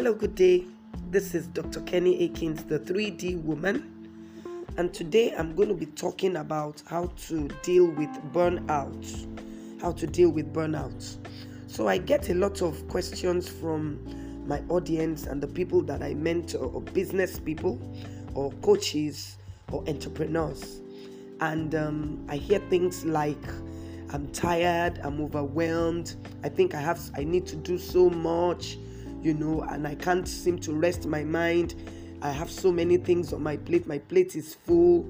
Hello, good day. This is Dr. Kenny Akins, the 3D woman, and today I'm going to be talking about how to deal with burnout. How to deal with burnout. So, I get a lot of questions from my audience and the people that I mentor, or business people, or coaches, or entrepreneurs, and um, I hear things like, I'm tired, I'm overwhelmed, I think I have I need to do so much you know, and I can't seem to rest my mind. I have so many things on my plate. My plate is full.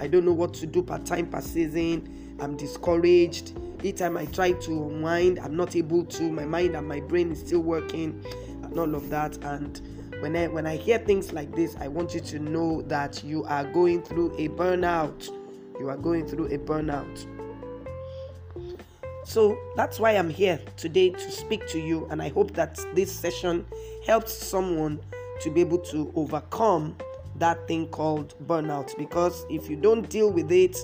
I don't know what to do per time per season. I'm discouraged. Each time I try to unwind, I'm not able to. My mind and my brain is still working, and all of that. And when I when I hear things like this, I want you to know that you are going through a burnout. You are going through a burnout. So that's why I'm here today to speak to you, and I hope that this session helps someone to be able to overcome that thing called burnout. Because if you don't deal with it,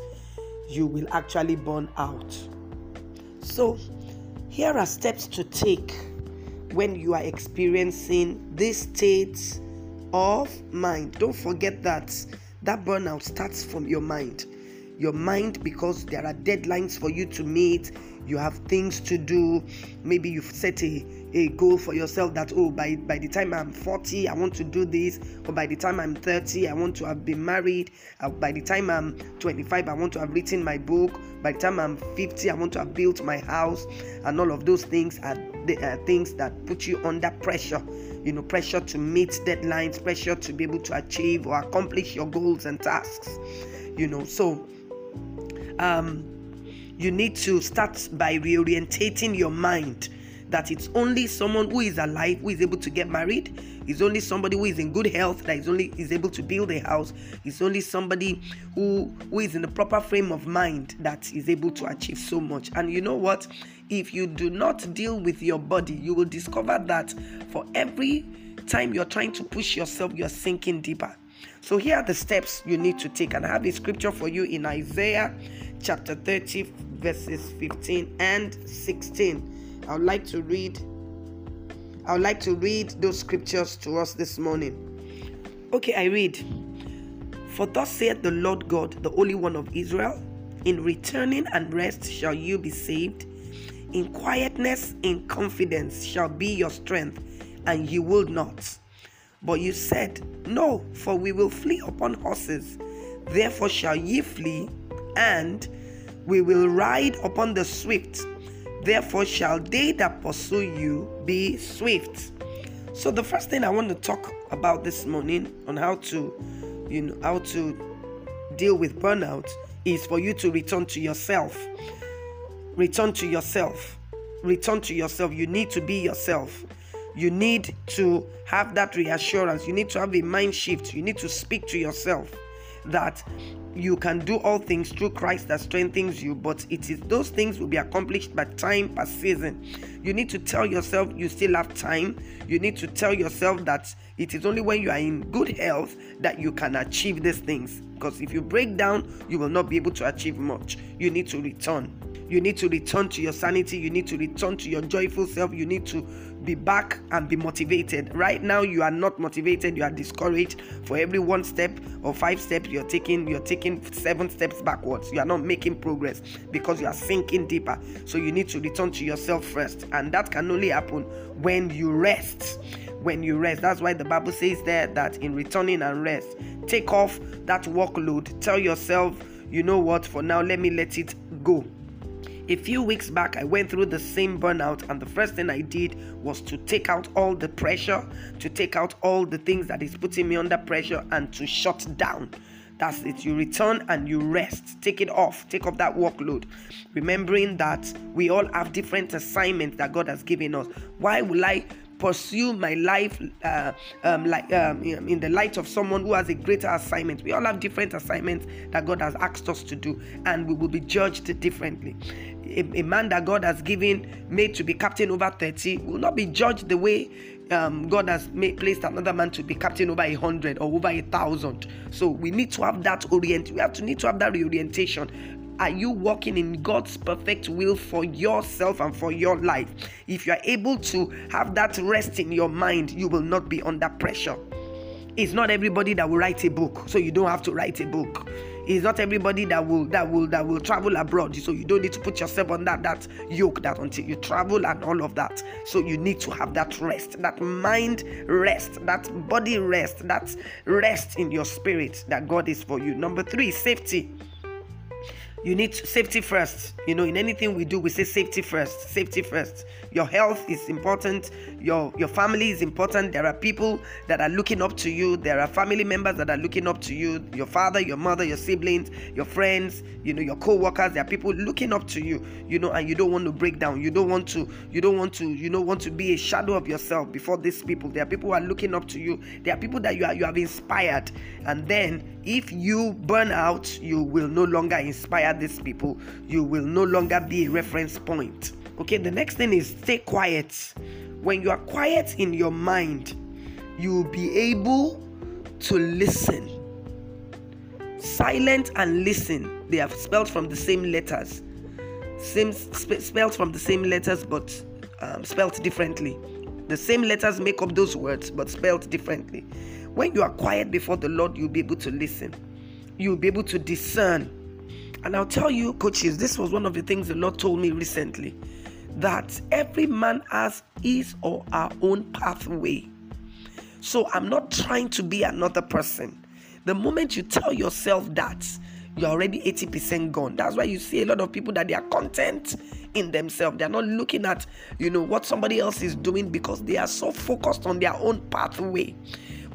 you will actually burn out. So, here are steps to take when you are experiencing this state of mind. Don't forget that that burnout starts from your mind. Your mind, because there are deadlines for you to meet, you have things to do. Maybe you've set a, a goal for yourself that oh by by the time i'm 40 i want to do this. Or by the time i'm 30 i want to have been married. Uh, by the time i'm 25 i want to have written my book. By the time i'm 50 i want to have built my house. And all of those things are the uh, things that put you under pressure. You know pressure to meet deadlines pressure to be able to achieve or accomplish your goals and tasks. You know so um you need to start by reorientating your mind that it's only someone who is alive who is able to get married. It's only somebody who is in good health that is only is able to build a house. It's only somebody who who is in the proper frame of mind that is able to achieve so much. And you know what? If you do not deal with your body you will discover that for every time you're trying to push yourself you're sinking deeper so here are the steps you need to take and i have a scripture for you in isaiah chapter 30 verses 15 and 16. I would like to read I would like to read those scriptures to us this morning. Okay, I read. For thus saith the Lord God, the Holy One of Israel, in returning and rest shall you be saved. In quietness, in confidence shall be your strength, and you will not. But you said, No, for we will flee upon horses. Therefore shall ye flee, and we will ride upon the swift. Therefore shall they that pursue you be swift. So the first thing I want to talk about this morning on how to, you know, how to deal with burnout is for you to return to yourself. Return to yourself. Return to yourself. You need to be yourself. You need to have that reassurance. You need to have a mind shift. You need to speak to yourself that you can do all things through Christ that strengthens you, but it is those things will be accomplished by time per season. You need to tell yourself you still have time. You need to tell yourself that it is only when you are in good health that you can achieve these things. Because if you break down, you will not be able to achieve much. You need to return. You need to return to your sanity. You need to return to your joyful self. You need to be back and be motivated. Right now, you are not motivated. You are discouraged. For every one step or five steps you're taking, you're taking seven steps backwards. You are not making progress because you are sinking deeper. So you need to return to yourself first. And that can only happen when you rest when you rest. That's why the Bible says there that in returning and rest, take off that workload. Tell yourself, you know what, for now, let me let it go. A few weeks back, I went through the same burnout, and the first thing I did was to take out all the pressure, to take out all the things that is putting me under pressure, and to shut down. That's it. You return and you rest. Take it off. Take off that workload. Remembering that we all have different assignments that God has given us. Why will I pursue my life uh, um, like um, in the light of someone who has a greater assignment. We all have different assignments that God has asked us to do, and we will be judged differently. A, a man that God has given made to be captain over 30 will not be judged the way um, God has made, placed another man to be captain over a hundred or over a thousand. So we need to have that orient. We have to need to have that reorientation are you walking in God's perfect will for yourself and for your life? If you are able to have that rest in your mind, you will not be under pressure. It's not everybody that will write a book, so you don't have to write a book. It's not everybody that will that will that will travel abroad, so you don't need to put yourself on that that yoke that until you travel and all of that. So you need to have that rest, that mind rest, that body rest, that rest in your spirit that God is for you. Number three, safety you need safety first. You know in anything we do we say safety first safety first. Your health is important. Your your family is important. There are people that are looking up to you. There are family members that are looking up to you. Your father your mother your siblings your friends you know your co-workers there are people looking up to you you know and you don't want to break down. You don't want to you don't want to you know want to be a shadow of yourself before these people. There are people who are looking up to you. There are people that you are you have inspired. And then if you burn out you will no longer inspire these people you will no longer be a reference point Okay, the next thing is stay quiet. When you are quiet in your mind, you will be able to listen. Silent and listen, they are spelled from the same letters. Same sp- spelled from the same letters, but um, spelled differently. The same letters make up those words, but spelled differently. When you are quiet before the Lord, you'll be able to listen. You'll be able to discern. And I'll tell you, coaches, this was one of the things the Lord told me recently that every man has his or her own pathway. So I'm not trying to be another person. The moment you tell yourself that, you're already 80% gone. That's why you see a lot of people that they are content in themselves. They're not looking at, you know, what somebody else is doing because they are so focused on their own pathway.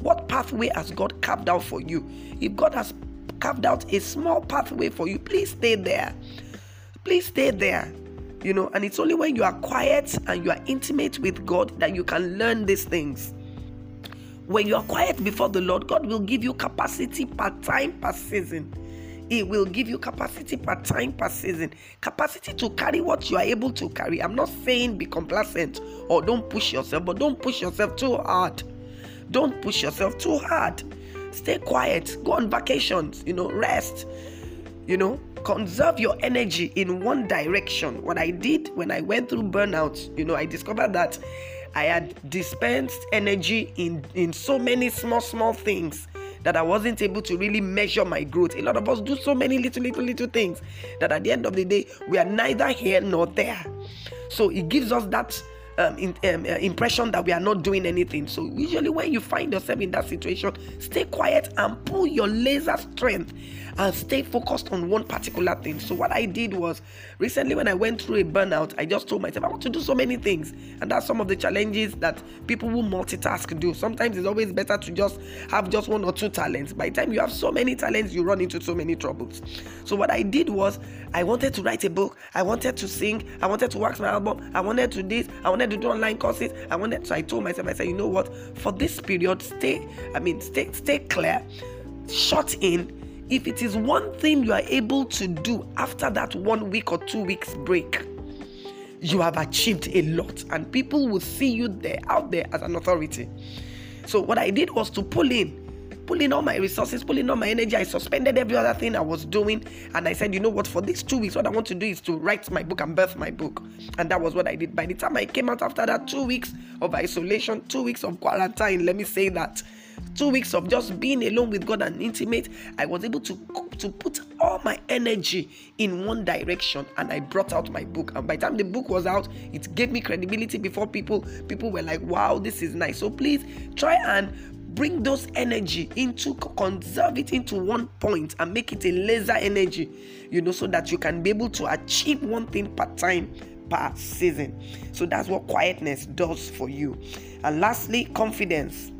What pathway has God carved out for you? If God has carved out a small pathway for you, please stay there. Please stay there. You know and it's only when you are quiet and you are intimate with god that you can learn these things. When you are quiet before the lord god will give you capacity per time per season. He will give you capacity per time per season. Capacity to carry what you are able to carry. I'm not saying be complacent or don't push yourself but don't push yourself too hard. Don't push yourself too hard stay quiet go on vacations you know rest you know conserve your energy in one direction. What I did when I went through burnout, you know, I discovered that I had dispensed energy in in so many small small things that I wasn't able to really measure my growth. A lot of us do so many little little little things that at the end of the day we are neither here nor there. So it gives us that um, in, um, uh, impression that we are not doing anything. So, usually, when you find yourself in that situation, stay quiet and pull your laser strength and stay focused on one particular thing. So, what I did was recently when I went through a burnout, I just told myself I want to do so many things, and that's some of the challenges that people who multitask do. Sometimes it's always better to just have just one or two talents. By the time you have so many talents, you run into so many troubles. So, what I did was I wanted to write a book, I wanted to sing, I wanted to wax my album, I wanted to this, I wanted to do online courses. I wanted so I told myself, I said, you know what? For this period, stay, I mean, stay, stay clear, shut in. If it is one thing you are able to do after that one week or two weeks break, you have achieved a lot, and people will see you there out there as an authority. So what I did was to pull in pulling all my resources, pulling all my energy. I suspended every other thing I was doing. And I said, you know what, for these two weeks, what I want to do is to write my book and birth my book. And that was what I did. By the time I came out after that two weeks of isolation, two weeks of quarantine, let me say that. Two weeks of just being alone with God and intimate, I was able to, to put all my energy in one direction and I brought out my book. And by the time the book was out, it gave me credibility before people. People were like, wow, this is nice. So please try and bring those energy into conserve it into one point and make it a laser energy you know so that you can be able to achieve one thing per time per season so that's what quietness does for you and lastly confidence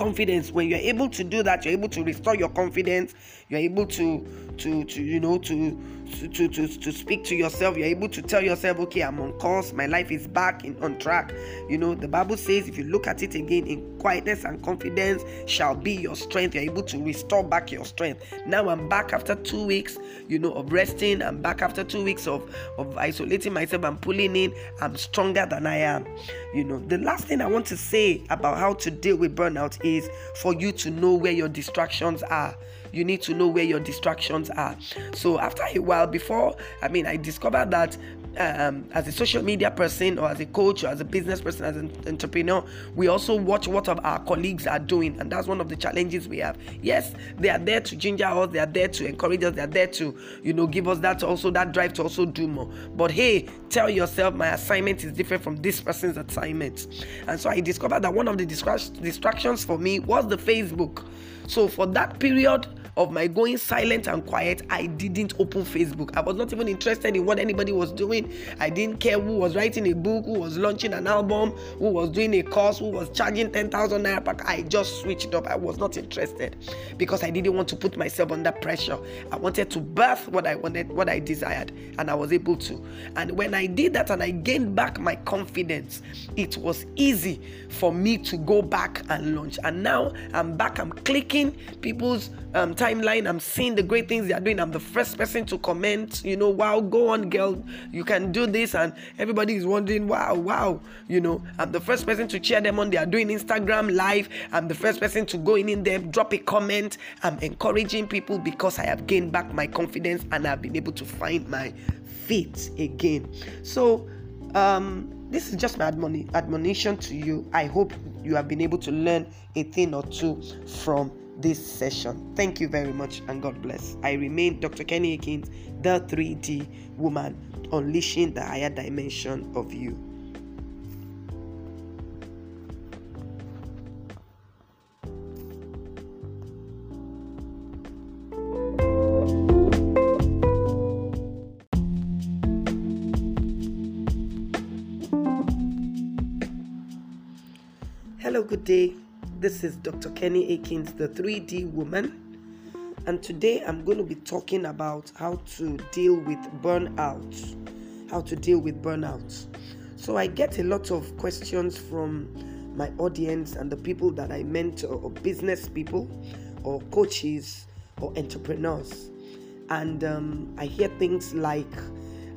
confidence. When you're able to do that you're able to restore your confidence. You're able to to to you know to to, to, to, to speak to yourself. You're able to tell yourself, okay, I'm on course, my life is back in on track. You know, the Bible says if you look at it again in quietness and confidence shall be your strength. You're able to restore back your strength. Now I'm back after two weeks, you know, of resting. I'm back after two weeks of, of isolating myself and pulling in. I'm stronger than I am. You know, the last thing I want to say about how to deal with burnout is for you to know where your distractions are you need to know where your distractions are. So after a while, before I mean, I discovered that um, as a social media person or as a coach or as a business person as an entrepreneur we also watch what our colleagues are doing. And that's one of the challenges we have. Yes they are there to ginger us they are there to encourage us they are there to you know give us that also that drive to also do more. But hey tell yourself my assignment is different from this person's assignment. And so i discovered that one of the distractions for me was the facebook. So for that period of my going silent and quiet, I didn't open Facebook. I was not even interested in what anybody was doing. I didn't care who was writing a book, who was launching an album, who was doing a course, who was charging 10,000 naira. I just switched up. I was not interested because I didn't want to put myself under pressure. I wanted to birth what I wanted, what I desired, and I was able to. And when I did that and I gained back my confidence, it was easy for me to go back and launch. And now I'm back, I'm clicking people's um, timeline. I'm seeing the great things they are doing. I'm the first person to comment, you know, wow, go on, girl, you can do this. And everybody is wondering, wow, wow, you know, I'm the first person to cheer them on. They are doing Instagram live. I'm the first person to go in, in there, drop a comment. I'm encouraging people because I have gained back my confidence and I've been able to find my feet again. So, um, this is just my admonition to you. I hope you have been able to learn a thing or two from this session. Thank you very much and God bless. I remain Dr. Kenny Akins, the 3D woman, unleashing the higher dimension of you. Hello, good day. This is Dr. Kenny Akins, the 3D woman. And today I'm going to be talking about how to deal with burnout. How to deal with burnout. So I get a lot of questions from my audience and the people that I mentor, or business people, or coaches, or entrepreneurs. And um, I hear things like,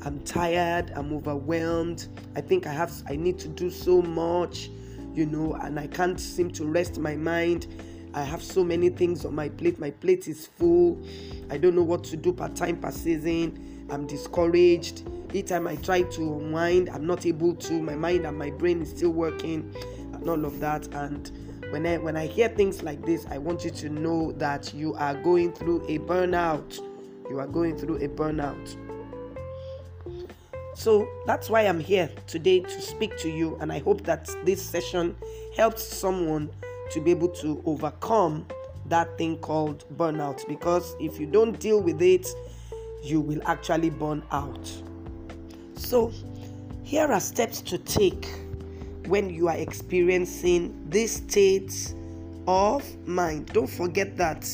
I'm tired, I'm overwhelmed, I think I have I need to do so much you know, and I can't seem to rest my mind. I have so many things on my plate. My plate is full. I don't know what to do per time per season. I'm discouraged. Each time I try to unwind, I'm not able to. My mind and my brain is still working and all of that. And when I when I hear things like this, I want you to know that you are going through a burnout. You are going through a burnout. So that's why I'm here today to speak to you, and I hope that this session helps someone to be able to overcome that thing called burnout. Because if you don't deal with it, you will actually burn out. So, here are steps to take when you are experiencing this state of mind. Don't forget that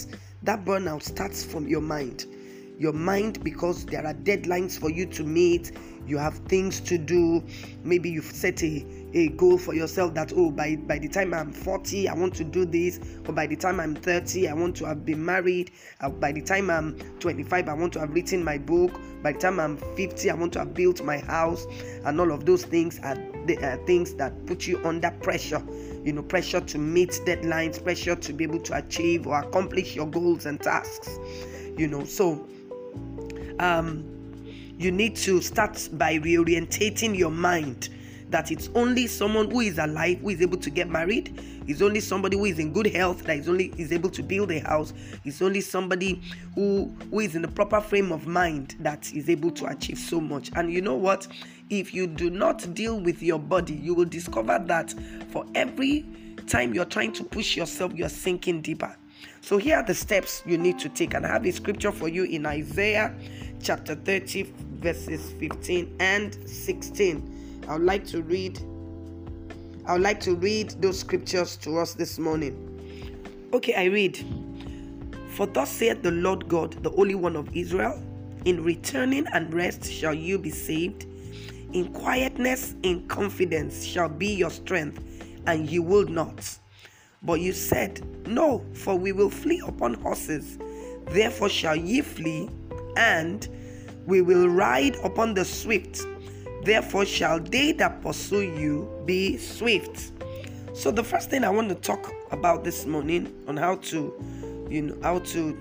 that burnout starts from your mind. Your mind, because there are deadlines for you to meet, you have things to do. Maybe you've set a, a goal for yourself that oh by by the time i'm 40 i want to do this. Or by the time i'm 30 i want to have been married. Uh, by the time i'm 25 i want to have written my book. By the time i'm 50 i want to have built my house. And all of those things are the uh, things that put you under pressure. You know pressure to meet deadlines pressure to be able to achieve or accomplish your goals and tasks. You know so um you need to start by reorientating your mind that it's only someone who is alive who is able to get married it's only somebody who is in good health that is only is able to build a house it's only somebody who who is in the proper frame of mind that is able to achieve so much. And you know what? If you do not deal with your body you will discover that for every time you're trying to push yourself you're sinking deeper. So here are the steps you need to take. And i have a scripture for you in isaiah chapter 30 verses 15 and 16. I would like to read I would like to read those scriptures to us this morning. Okay, I read. For thus saith the Lord God, the Holy One of Israel, in returning and rest shall you be saved. In quietness, in confidence shall be your strength, and you will not. But you said, No, for we will flee upon horses. Therefore shall ye flee, and we will ride upon the swift. Therefore shall they that pursue you be swift. So the first thing I want to talk about this morning on how to, you know, how to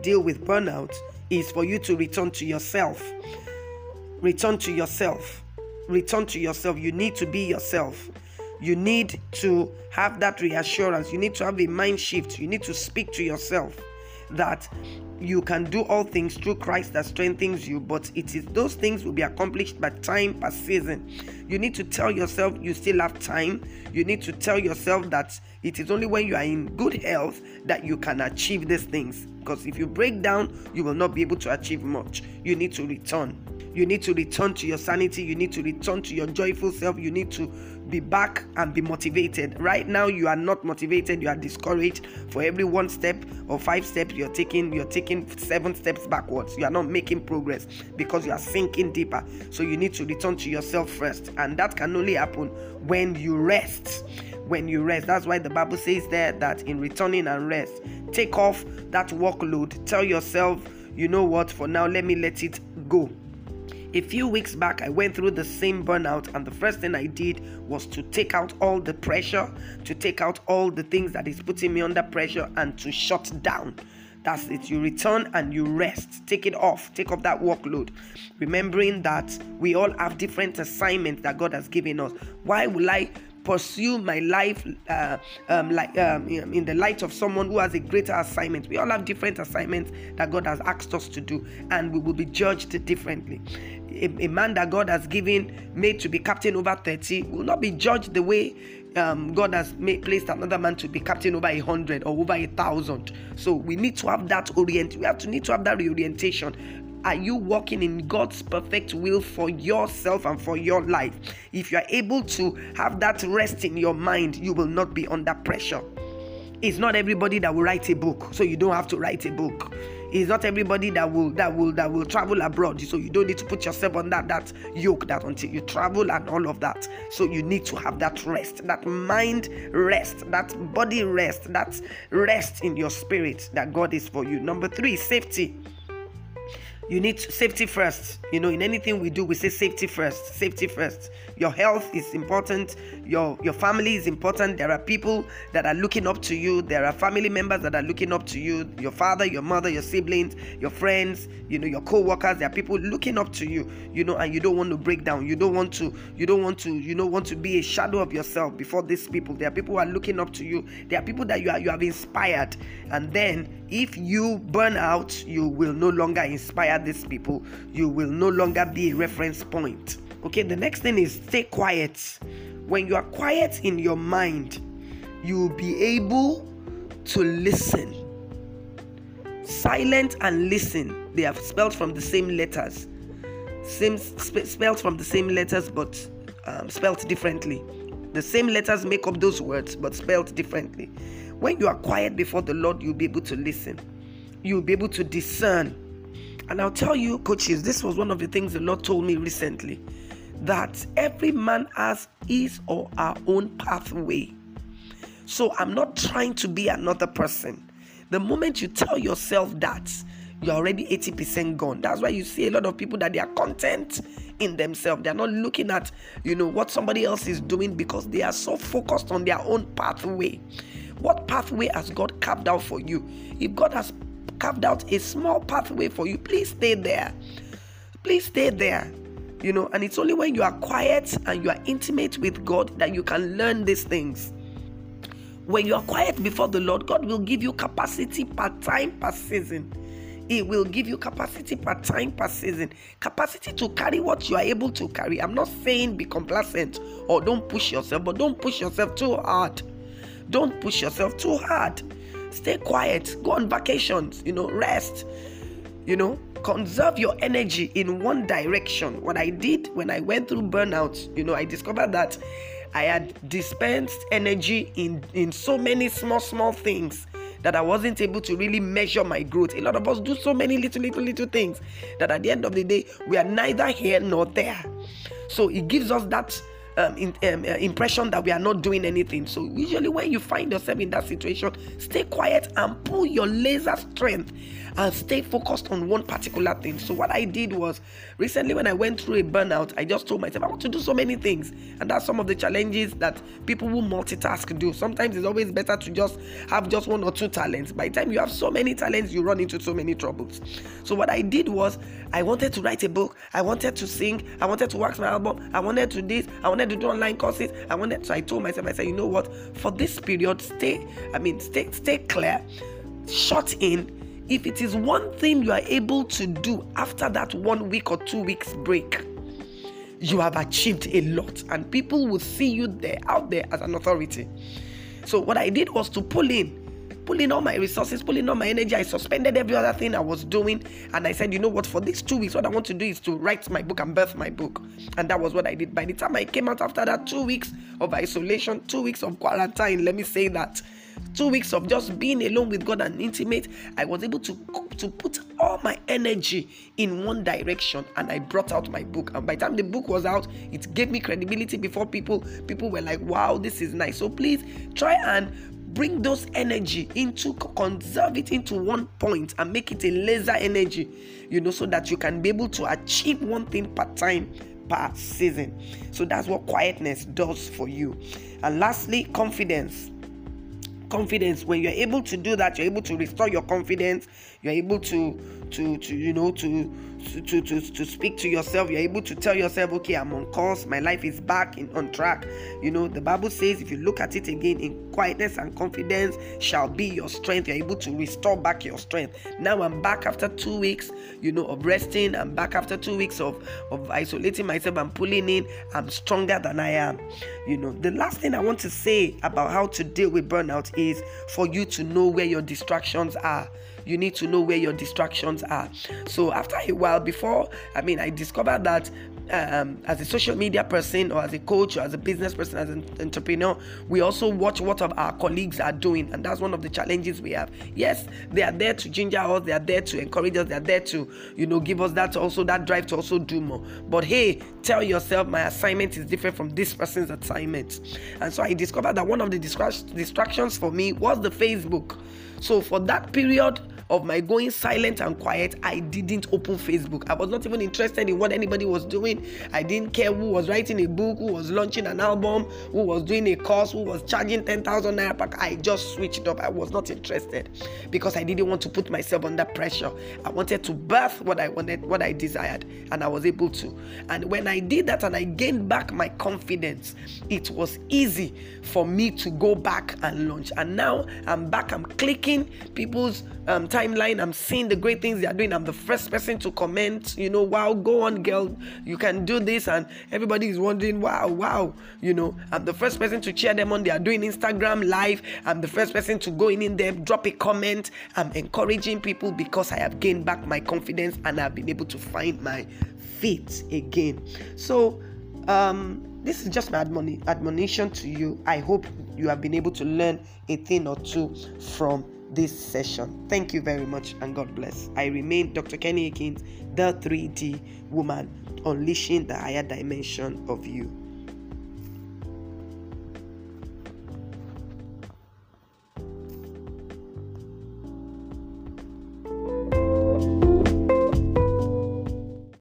deal with burnout is for you to return to yourself. Return to yourself. Return to yourself. You need to be yourself. You need to have that reassurance. You need to have a mind shift. You need to speak to yourself that you can do all things through Christ that strengthens you, but it is those things will be accomplished by time per season. You need to tell yourself you still have time. You need to tell yourself that it is only when you are in good health that you can achieve these things. Because if you break down, you will not be able to achieve much. You need to return. You need to return to your sanity. You need to return to your joyful self. You need to be back and be motivated. Right now, you are not motivated. You are discouraged. For every one step or five steps you're taking, you're taking seven steps backwards. You are not making progress because you are sinking deeper. So you need to return to yourself first. And that can only happen when you rest when you rest. That's why the Bible says there that in returning and rest, take off that workload. Tell yourself, you know what, for now, let me let it go. A few weeks back, I went through the same burnout, and the first thing I did was to take out all the pressure, to take out all the things that is putting me under pressure, and to shut down. That's it. You return and you rest. Take it off. Take off that workload. Remembering that we all have different assignments that God has given us. Why will I pursue my life uh, um, like um, in the light of someone who has a greater assignment. We all have different assignments that God has asked us to do, and we will be judged differently. A, a man that God has given, made to be captain over 30, will not be judged the way um, God has made, placed another man to be captain over a hundred or over a thousand. So we need to have that orient. We have to need to have that reorientation are you walking in God's perfect will for yourself and for your life? If you are able to have that rest in your mind, you will not be under pressure. It's not everybody that will write a book, so you don't have to write a book. It's not everybody that will that will that will travel abroad, so you don't need to put yourself on that that yoke that until you travel and all of that. So you need to have that rest, that mind rest, that body rest, that rest in your spirit that God is for you. Number three, safety you need safety first. You know in anything we do we say safety first safety first. Your health is important. Your your family is important. There are people that are looking up to you. There are family members that are looking up to you. Your father your mother your siblings your friends you know your co-workers there are people looking up to you you know and you don't want to break down. You don't want to you don't want to you know want to be a shadow of yourself before these people. There are people who are looking up to you. There are people that you are you have inspired. And then if you burn out you will no longer inspire these people you will no longer be a reference point Okay, the next thing is stay quiet. When you are quiet in your mind, you will be able to listen. Silent and listen, they are spelled from the same letters. Same sp- spelled from the same letters, but um, spelled differently. The same letters make up those words, but spelled differently. When you are quiet before the Lord, you'll be able to listen. You'll be able to discern. And I'll tell you, coaches, this was one of the things the Lord told me recently that every man has his or her own pathway. So I'm not trying to be another person. The moment you tell yourself that, you're already 80% gone. That's why you see a lot of people that they are content in themselves. They're not looking at, you know, what somebody else is doing because they are so focused on their own pathway. What pathway has God carved out for you? If God has carved out a small pathway for you, please stay there. Please stay there. You know and it's only when you are quiet and you are intimate with god that you can learn these things. When you are quiet before the lord god will give you capacity per time per season. He will give you capacity per time per season. Capacity to carry what you are able to carry. I'm not saying be complacent or don't push yourself but don't push yourself too hard don't push yourself too hard stay quiet go on vacations you know rest you know conserve your energy in one direction. What I did when I went through burnout, you know, I discovered that I had dispensed energy in, in so many small, small things that I wasn't able to really measure my growth. A lot of us do so many little, little, little things that at the end of the day, we are neither here nor there. So it gives us that um, in, um, uh, impression that we are not doing anything. So, usually, when you find yourself in that situation, stay quiet and pull your laser strength and stay focused on one particular thing. So, what I did was recently when I went through a burnout, I just told myself, I want to do so many things. And that's some of the challenges that people who multitask do. Sometimes it's always better to just have just one or two talents. By the time you have so many talents, you run into so many troubles. So, what I did was I wanted to write a book, I wanted to sing, I wanted to wax my album, I wanted to this, I wanted to do online courses, I wanted so I told myself, I said, you know what, for this period, stay, I mean, stay, stay clear, shut in. If it is one thing you are able to do after that one week or two weeks break, you have achieved a lot, and people will see you there out there as an authority. So what I did was to pull in pulling all my resources, pulling all my energy. I suspended every other thing I was doing. And I said, you know what, for these two weeks, what I want to do is to write my book and birth my book. And that was what I did. By the time I came out after that two weeks of isolation, two weeks of quarantine, let me say that. Two weeks of just being alone with God and intimate, I was able to, to put all my energy in one direction and I brought out my book. And by the time the book was out, it gave me credibility before people. People were like, wow, this is nice. So please try and bring those energy into conserve it into one point and make it a laser energy you know so that you can be able to achieve one thing per time per season so that's what quietness does for you and lastly confidence confidence. When you're able to do that you're able to restore your confidence. You're able to to to you know to to, to, to, to speak to yourself. You're able to tell yourself okay i'm on course. My life is back in on track. You know the bible says if you look at it again in quietness and confidence shall be your strength. You're able to restore back your strength. Now i'm back after two weeks you know of resting. I'm back after two weeks of of isolating myself and pulling in. I'm stronger than i am. You know the last thing i want to say about how to deal with burnout is for you to know where your distractions are you need to know where your distractions are. So after a while, before I mean, I discovered that um, as a social media person or as a coach or as a business person, as an entrepreneur, we also watch what our colleagues are doing, and that's one of the challenges we have. Yes, they are there to ginger us, they are there to encourage us, they are there to, you know, give us that also that drive to also do more. But hey, tell yourself my assignment is different from this person's assignment, and so I discovered that one of the distractions for me was the Facebook. So for that period, of my going silent and quiet, I didn't open Facebook. I was not even interested in what anybody was doing. I didn't care who was writing a book, who was launching an album, who was doing a course, who was charging 10,000 naira pack. I just switched up. I was not interested because I didn't want to put myself under pressure. I wanted to birth what I wanted, what I desired, and I was able to. And when I did that and I gained back my confidence, it was easy for me to go back and launch. And now I'm back, I'm clicking people's um, timeline. I'm seeing the great things they are doing. I'm the first person to comment, you know, wow, go on, girl, you can do this. And everybody is wondering, wow, wow, you know, I'm the first person to cheer them on. They are doing Instagram live. I'm the first person to go in, in there, drop a comment. I'm encouraging people because I have gained back my confidence and I've been able to find my feet again. So, um, this is just my admonition to you. I hope you have been able to learn a thing or two from this session. Thank you very much and God bless. I remain Dr. Kenny Akins, the 3D woman, unleashing the higher dimension of you.